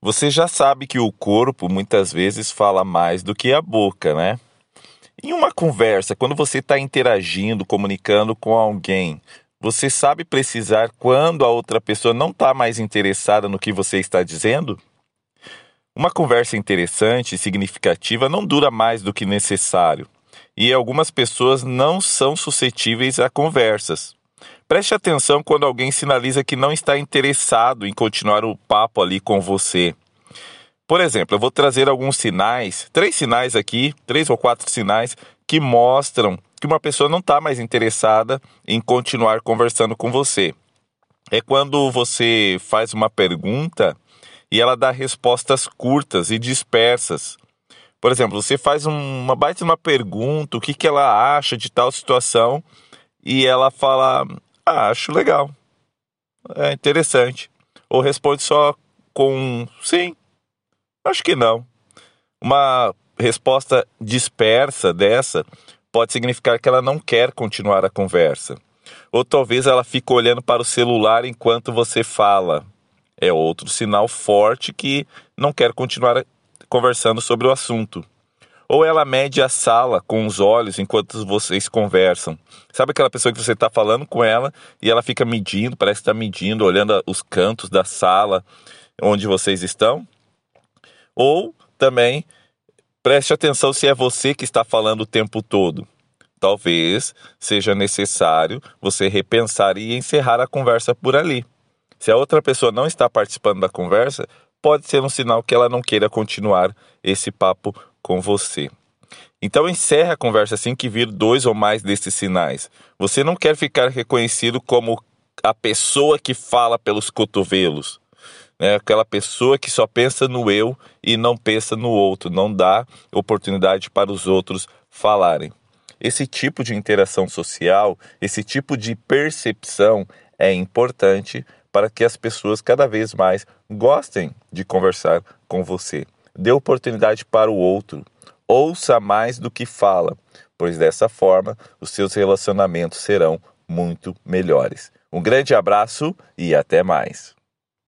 Você já sabe que o corpo muitas vezes fala mais do que a boca, né? Em uma conversa, quando você está interagindo, comunicando com alguém, você sabe precisar quando a outra pessoa não está mais interessada no que você está dizendo? Uma conversa interessante e significativa não dura mais do que necessário, e algumas pessoas não são suscetíveis a conversas. Preste atenção quando alguém sinaliza que não está interessado em continuar o papo ali com você. Por exemplo, eu vou trazer alguns sinais, três sinais aqui, três ou quatro sinais que mostram que uma pessoa não está mais interessada em continuar conversando com você. É quando você faz uma pergunta e ela dá respostas curtas e dispersas. Por exemplo, você faz uma baita uma pergunta, o que, que ela acha de tal situação, e ela fala, ah, acho legal, é interessante. Ou responde só com sim, acho que não. Uma resposta dispersa dessa pode significar que ela não quer continuar a conversa. Ou talvez ela fique olhando para o celular enquanto você fala. É outro sinal forte que não quer continuar conversando sobre o assunto. Ou ela mede a sala com os olhos enquanto vocês conversam. Sabe aquela pessoa que você está falando com ela e ela fica medindo, parece que está medindo, olhando os cantos da sala onde vocês estão? Ou também preste atenção se é você que está falando o tempo todo. Talvez seja necessário você repensar e encerrar a conversa por ali. Se a outra pessoa não está participando da conversa, pode ser um sinal que ela não queira continuar esse papo com você. Então encerre a conversa assim que vir dois ou mais desses sinais. Você não quer ficar reconhecido como a pessoa que fala pelos cotovelos, né? Aquela pessoa que só pensa no eu e não pensa no outro, não dá oportunidade para os outros falarem. Esse tipo de interação social, esse tipo de percepção é importante para que as pessoas cada vez mais gostem de conversar com você. Dê oportunidade para o outro. Ouça mais do que fala, pois dessa forma os seus relacionamentos serão muito melhores. Um grande abraço e até mais.